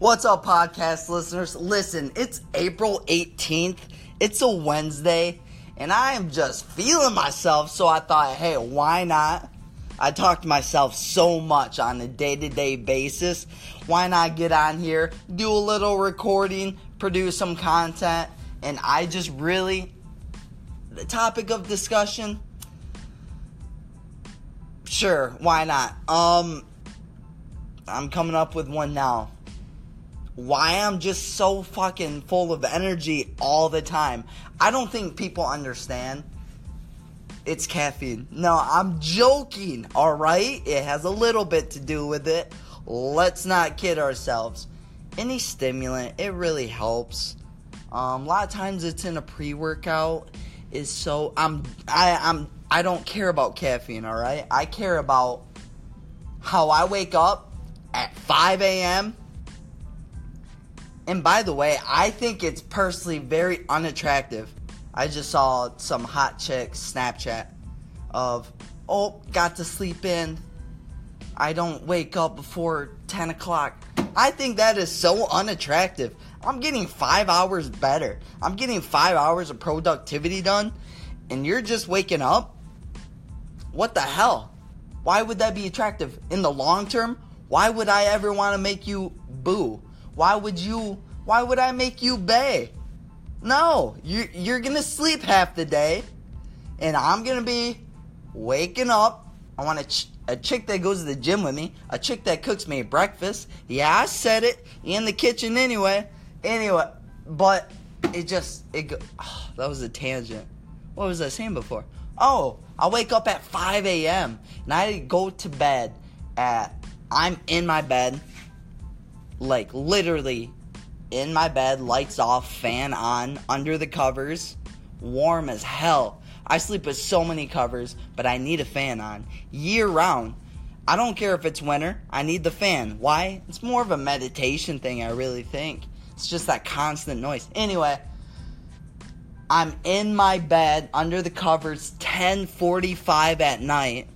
What's up, podcast listeners? Listen, it's April 18th. It's a Wednesday, and I am just feeling myself. So I thought, hey, why not? I talk to myself so much on a day to day basis. Why not get on here, do a little recording, produce some content? And I just really, the topic of discussion, sure, why not? Um, I'm coming up with one now why I'm just so fucking full of energy all the time. I don't think people understand. It's caffeine. No, I'm joking, alright? It has a little bit to do with it. Let's not kid ourselves. Any stimulant, it really helps. Um, a lot of times it's in a pre-workout. Is so I'm I I'm I don't care about caffeine, alright? I care about how I wake up at 5 a.m and by the way, I think it's personally very unattractive. I just saw some hot chick Snapchat of, oh, got to sleep in. I don't wake up before 10 o'clock. I think that is so unattractive. I'm getting five hours better. I'm getting five hours of productivity done, and you're just waking up? What the hell? Why would that be attractive? In the long term, why would I ever want to make you boo? Why would you? Why would I make you bay? No, you you're gonna sleep half the day, and I'm gonna be waking up. I want a, ch- a chick that goes to the gym with me, a chick that cooks me breakfast. Yeah, I said it in the kitchen anyway. Anyway, but it just it go, oh, that was a tangent. What was I saying before? Oh, I wake up at 5 a.m. and I go to bed at I'm in my bed like literally in my bed, lights off, fan on, under the covers, warm as hell. I sleep with so many covers, but I need a fan on year round. I don't care if it's winter, I need the fan. Why? It's more of a meditation thing, I really think. It's just that constant noise. Anyway, I'm in my bed under the covers 10:45 at night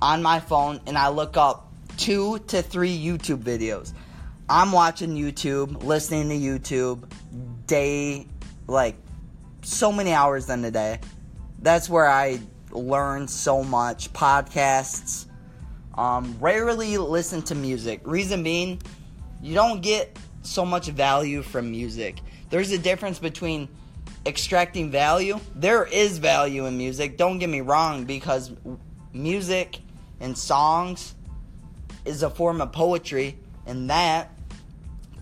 on my phone and I look up 2 to 3 YouTube videos. I'm watching YouTube, listening to YouTube day, like so many hours in a day. That's where I learn so much. Podcasts. Um, rarely listen to music. Reason being, you don't get so much value from music. There's a difference between extracting value. There is value in music. Don't get me wrong, because music and songs is a form of poetry, and that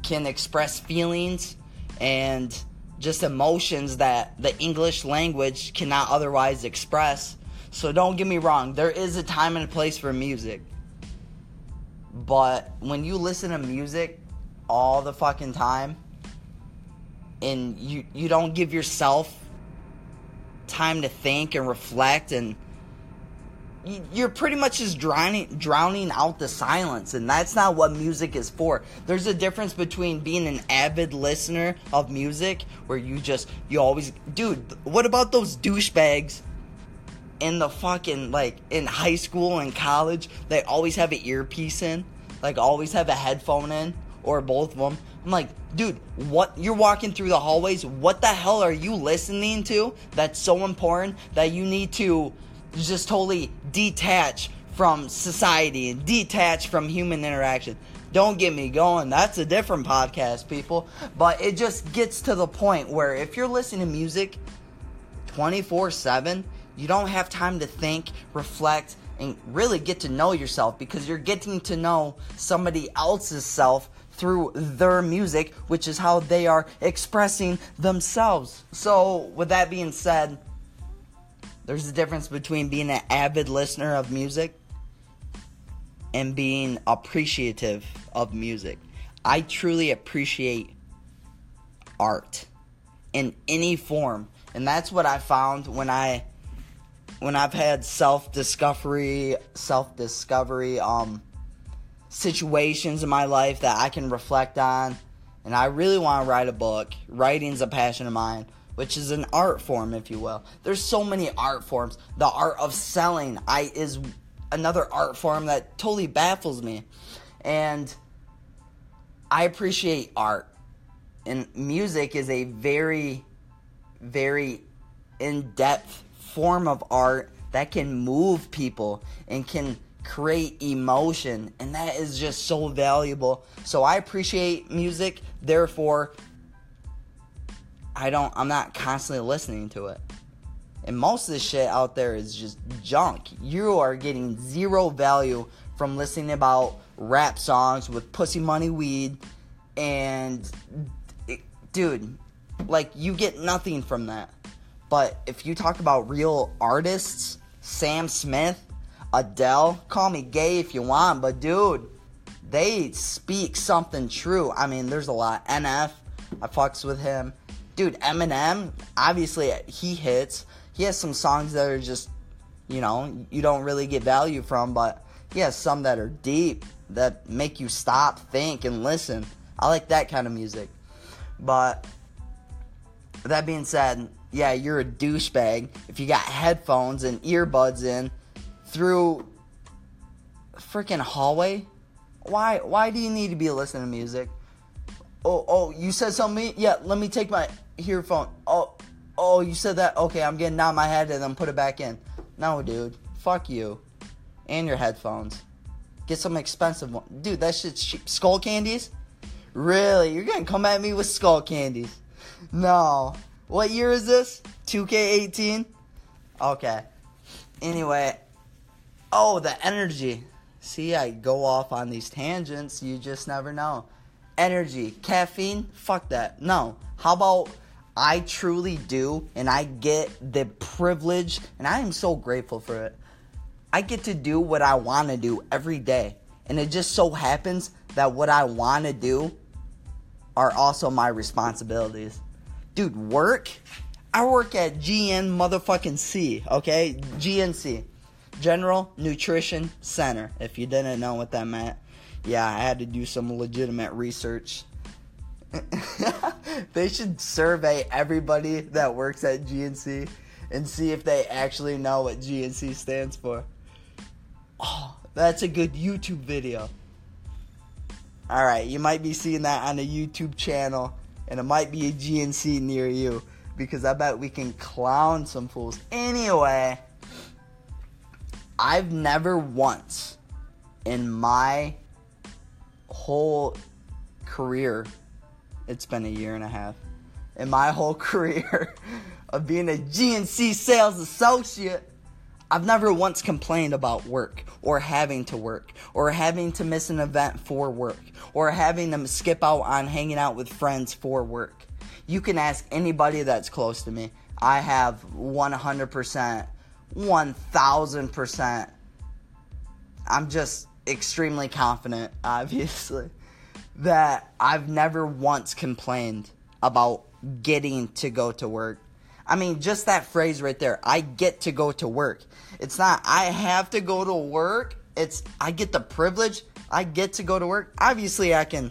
can express feelings and just emotions that the English language cannot otherwise express. So don't get me wrong, there is a time and a place for music. But when you listen to music all the fucking time and you you don't give yourself time to think and reflect and you're pretty much just drowning drowning out the silence and that's not what music is for. There's a difference between being an avid listener of music where you just you always dude what about those douchebags in the fucking like in high school and college they always have an earpiece in? Like always have a headphone in or both of them i'm like dude what you're walking through the hallways what the hell are you listening to that's so important that you need to just totally detach from society and detach from human interaction. Don't get me going. That's a different podcast, people. But it just gets to the point where if you're listening to music 24 7, you don't have time to think, reflect, and really get to know yourself because you're getting to know somebody else's self through their music, which is how they are expressing themselves. So, with that being said, there's a difference between being an avid listener of music and being appreciative of music. I truly appreciate art in any form. And that's what I found when I when I've had self-discovery, self-discovery um situations in my life that I can reflect on and I really want to write a book. Writing's a passion of mine which is an art form, if you will. There's so many art forms. The art of selling I is another art form that totally baffles me. And I appreciate art. And music is a very, very in depth form of art that can move people and can create emotion. And that is just so valuable. So I appreciate music. Therefore, I don't, I'm not constantly listening to it. And most of the shit out there is just junk. You are getting zero value from listening about rap songs with pussy money weed and dude, like you get nothing from that. But if you talk about real artists, Sam Smith, Adele, call me gay if you want, but dude, they speak something true. I mean, there's a lot. NF, I fucks with him. Dude, Eminem, obviously he hits. He has some songs that are just, you know, you don't really get value from, but he has some that are deep that make you stop, think, and listen. I like that kind of music. But that being said, yeah, you're a douchebag if you got headphones and earbuds in through freaking hallway. Why why do you need to be listening to music? Oh, oh, you said something? Yeah, let me take my earphone. Oh, oh, you said that? Okay, I'm getting out my head and then put it back in. No, dude. Fuck you. And your headphones. Get some expensive one. Dude, that shit's cheap. Skullcandies? Really? You're gonna come at me with Skullcandies? No. What year is this? 2K18? Okay. Anyway. Oh, the energy. See, I go off on these tangents. You just never know. Energy. Caffeine? Fuck that. No. How about I truly do, and I get the privilege, and I am so grateful for it. I get to do what I want to do every day. And it just so happens that what I want to do are also my responsibilities. Dude, work? I work at GN motherfucking C, okay? GNC. General Nutrition Center. If you didn't know what that meant, yeah, I had to do some legitimate research. they should survey everybody that works at GNC and see if they actually know what GNC stands for. Oh, that's a good YouTube video. Alright, you might be seeing that on a YouTube channel, and it might be a GNC near you, because I bet we can clown some fools. Anyway, I've never once in my whole career, it's been a year and a half, in my whole career of being a GNC sales associate, I've never once complained about work or having to work or having to miss an event for work or having to skip out on hanging out with friends for work. You can ask anybody that's close to me. I have 100%, 1000%. I'm just extremely confident, obviously, that I've never once complained about getting to go to work I mean, just that phrase right there. I get to go to work. It's not I have to go to work. It's I get the privilege. I get to go to work. Obviously, I can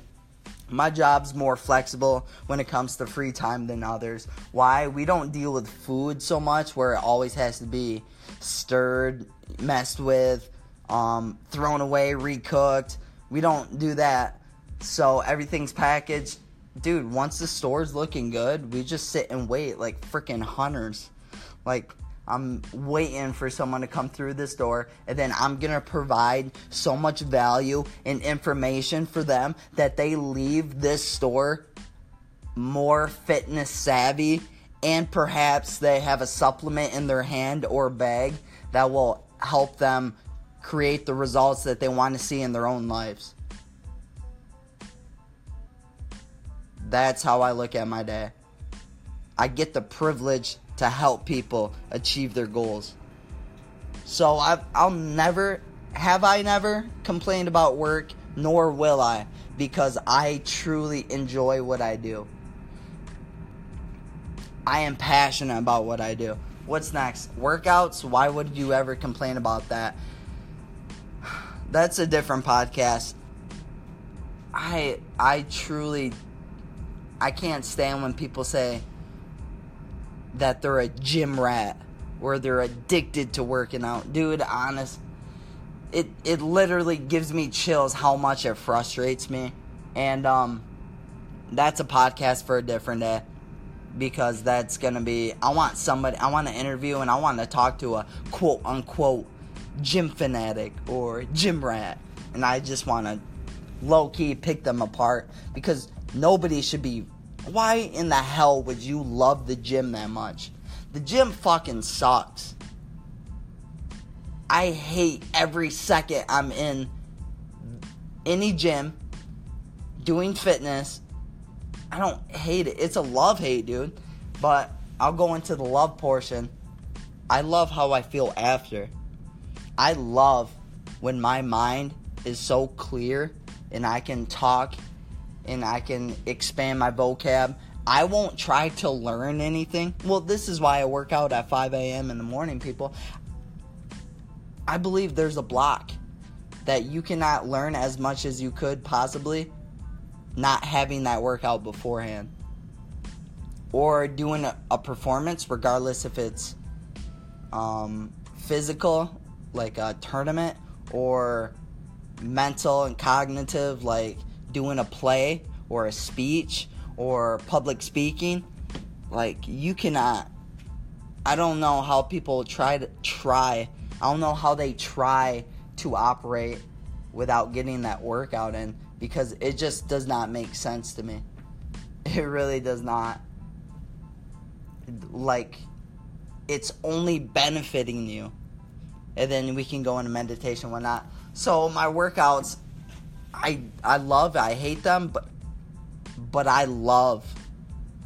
my job's more flexible when it comes to free time than others. Why? We don't deal with food so much where it always has to be stirred, messed with, um, thrown away, recooked. We don't do that. So everything's packaged dude, once the store's looking good, we just sit and wait like freaking hunters. Like, I'm waiting for someone to come through this door, and then I'm gonna provide so much value and information for them that they leave this store more fitness savvy, and perhaps they have a supplement in their hand or bag that will help them create the results that they want to see in their own lives. That's how I look at my day. I get the privilege to help people achieve their goals. So i will never, have I never complained about work, nor will I, because I truly enjoy what I do. I am passionate about what I do. What's next? Workouts? Why would you ever complain about that? That's a different podcast. I I truly I can't stand when people say that they're a gym rat or they're addicted to working out. Dude, honest, it it literally gives me chills how much it frustrates me. And um, that's a podcast for a different day because that's gonna be. I want somebody. I want to interview and I want to talk to a quote unquote gym fanatic or gym rat, and I just want to low key pick them apart because nobody should be. Why in the hell would you love the gym that much? The gym fucking sucks. I hate every second I'm in any gym doing fitness. I don't hate it. It's a love hate, dude. But I'll go into the love portion. I love how I feel after. I love when my mind is so clear and I can talk and I can expand my vocab. I won't try to learn anything. Well, this is why I work out at 5 a.m. in the morning, people. I believe there's a block that you cannot learn as much as you could possibly not having that workout beforehand or doing a, performance regardless if it's um, physical like a tournament or mental and cognitive like doing a play or a speech or public speaking like you cannot i don't know how people try to try i don't know how they try to operate without getting that workout in because it just does not make sense to me. It really does not. Like, it's only benefiting you. And then we can go into meditation, whatnot. So my workouts, I I love, I hate them, but but I love.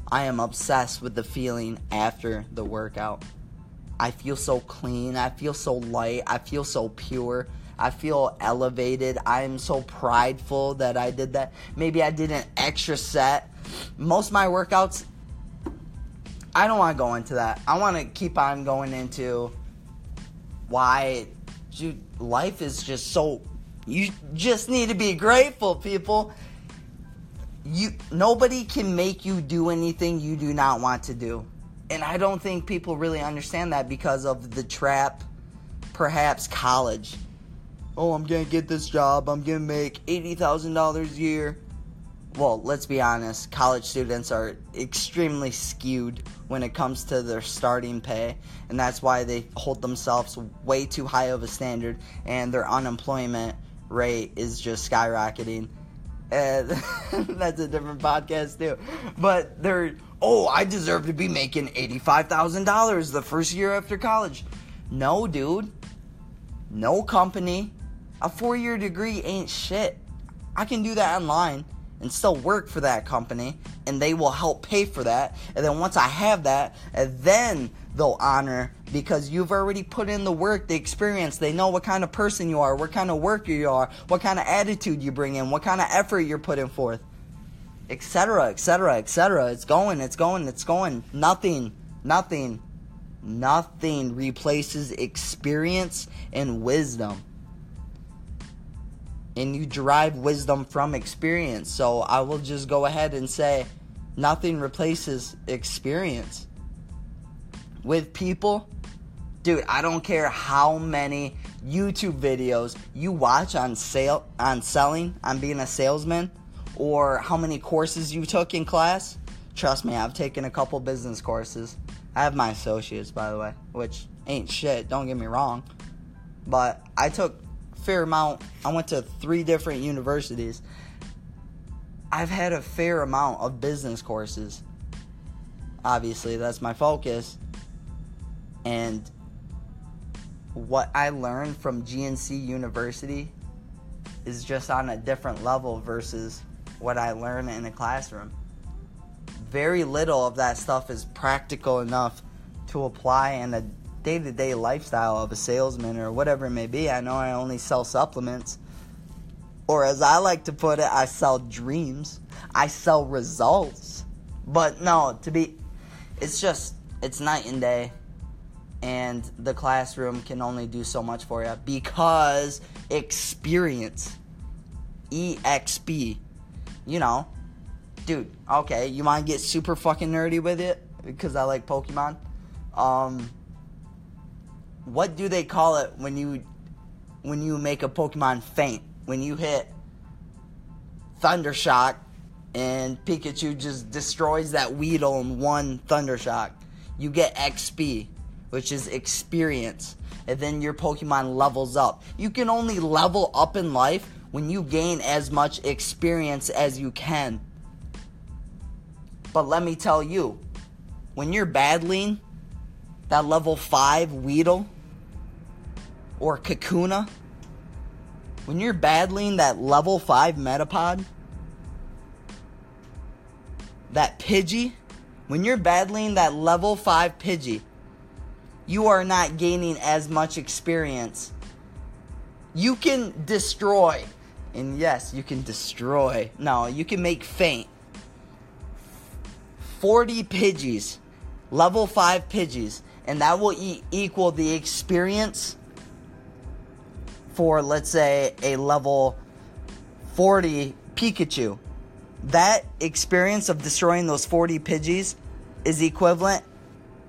I am obsessed with the feeling after the workout. I feel so clean. I feel so light. I feel so pure. I feel elevated. I am so prideful that I did that. Maybe I did an extra set. Most of my workouts, I don't want to go into that. I want to keep on going into why dude, life is just so. You just need to be grateful, people. You nobody can make you do anything you do not want to do. And I don't think people really understand that because of the trap perhaps college oh, I'm gonna get this job, I'm gonna make $80,000 a year. Well, let's be honest, college students are extremely skewed when it comes to their starting pay, and that's why they hold themselves way too high of a standard, and their unemployment rate is just skyrocketing. And that's a different podcast, too. But they're, oh, I deserve to be making $85,000 the first year after college. No, dude. No company, a four year degree ain't shit. I can do that online and still work for that company, and they will help pay for that. And then once I have that, then they'll honor because you've already put in the work, the experience. They know what kind of person you are, what kind of worker you are, what kind of attitude you bring in, what kind of effort you're putting forth, etc., etc., etc. It's going, it's going, it's going. Nothing, nothing, nothing replaces experience and wisdom and you derive wisdom from experience. So I will just go ahead and say nothing replaces experience. With people, dude, I don't care how many YouTube videos you watch on sale on selling, on being a salesman, or how many courses you took in class. Trust me, I've taken a couple business courses. I have my associates, by the way, which ain't shit, don't get me wrong. But I took fair amount. I went to three different universities. I've had a fair amount of business courses. Obviously, that's my focus. And what I learned from GNC University is just on a different level versus what I learn in a classroom. Very little of that stuff is practical enough to apply in a day to day lifestyle of a salesman or whatever it may be. I know I only sell supplements. Or as I like to put it, I sell dreams. I sell results. But no, to be, it's just, it's night and day. And the classroom can only do so much for you because experience. EXP. You know, dude, okay, you to get super fucking nerdy with it? Because I like Pokemon. Um, what do they call it when you when you make a Pokemon faint? When you hit Thunder Shock, and Pikachu just destroys that Weedle in one Thunder Shock. You get XP, which is experience, and then your Pokemon levels up. You can only level up in life when you gain as much experience as you can. But let me tell you, when you're battling that level 5 Weedle or Kakuna, when you're battling that level 5 Metapod, that Pidgey, when you're battling that level 5 Pidgey, you are not gaining as much experience. You can destroy, and yes, you can destroy. No, you can make faint. 40 Pidgeys, level 5 Pidgeys, and that will e- equal the experience for, let's say, a level 40 Pikachu. That experience of destroying those 40 Pidgeys is equivalent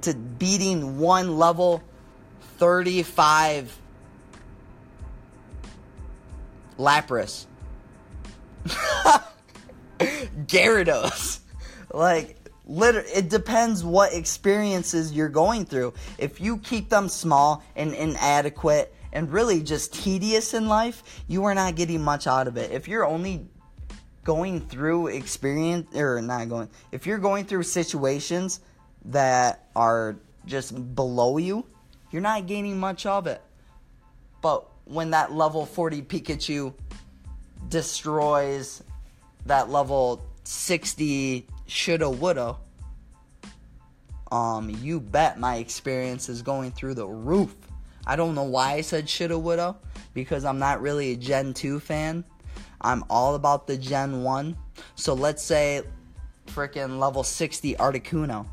to beating one level 35 Lapras. Gyarados. Like, literally, it depends what experiences you're going through. If you keep them small and inadequate and really just tedious in life, you are not getting much out of it. If you're only going through experience, or not going, if you're going through situations that are just below you, you're not gaining much of it. But when that level 40 Pikachu destroys that level 60 Sudowoodo, um, you bet my experience is going through the roof. I don't know why I said Sudowoodo because I'm not really a Gen 2 fan. I'm all about the Gen 1. So let's say freaking level 60 Articuno.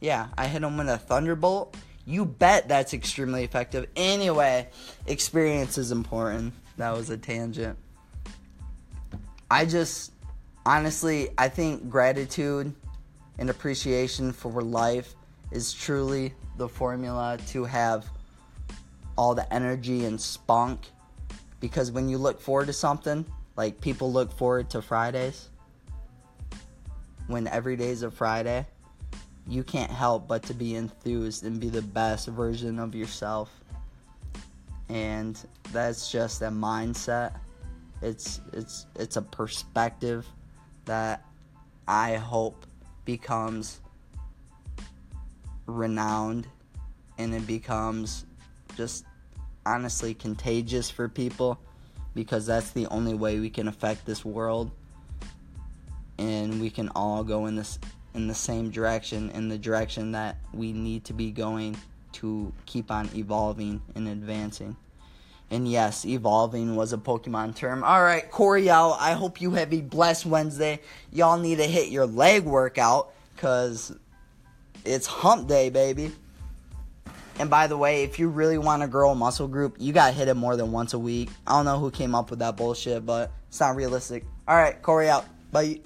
Yeah, I hit him with a Thunderbolt. You bet that's extremely effective. Anyway, experience is important. That was a tangent. I just, honestly, I think gratitude and appreciation for life is truly the formula to have all the energy and spunk. Because when you look forward to something, like people look forward to Fridays, when every day is a Friday, you can't help but to be enthused and be the best version of yourself. And that's just a mindset. It's it's it's a perspective that I hope becomes renowned and it becomes just honestly contagious for people because that's the only way we can affect this world and we can all go in this in the same direction, in the direction that we need to be going to keep on evolving and advancing. And yes, evolving was a Pokemon term. All right, out. I hope you have a blessed Wednesday. Y'all need to hit your leg workout because it's hump day, baby. And by the way, if you really want to grow a muscle group, you got to hit it more than once a week. I don't know who came up with that bullshit, but it's not realistic. All right, Corey out. Bye.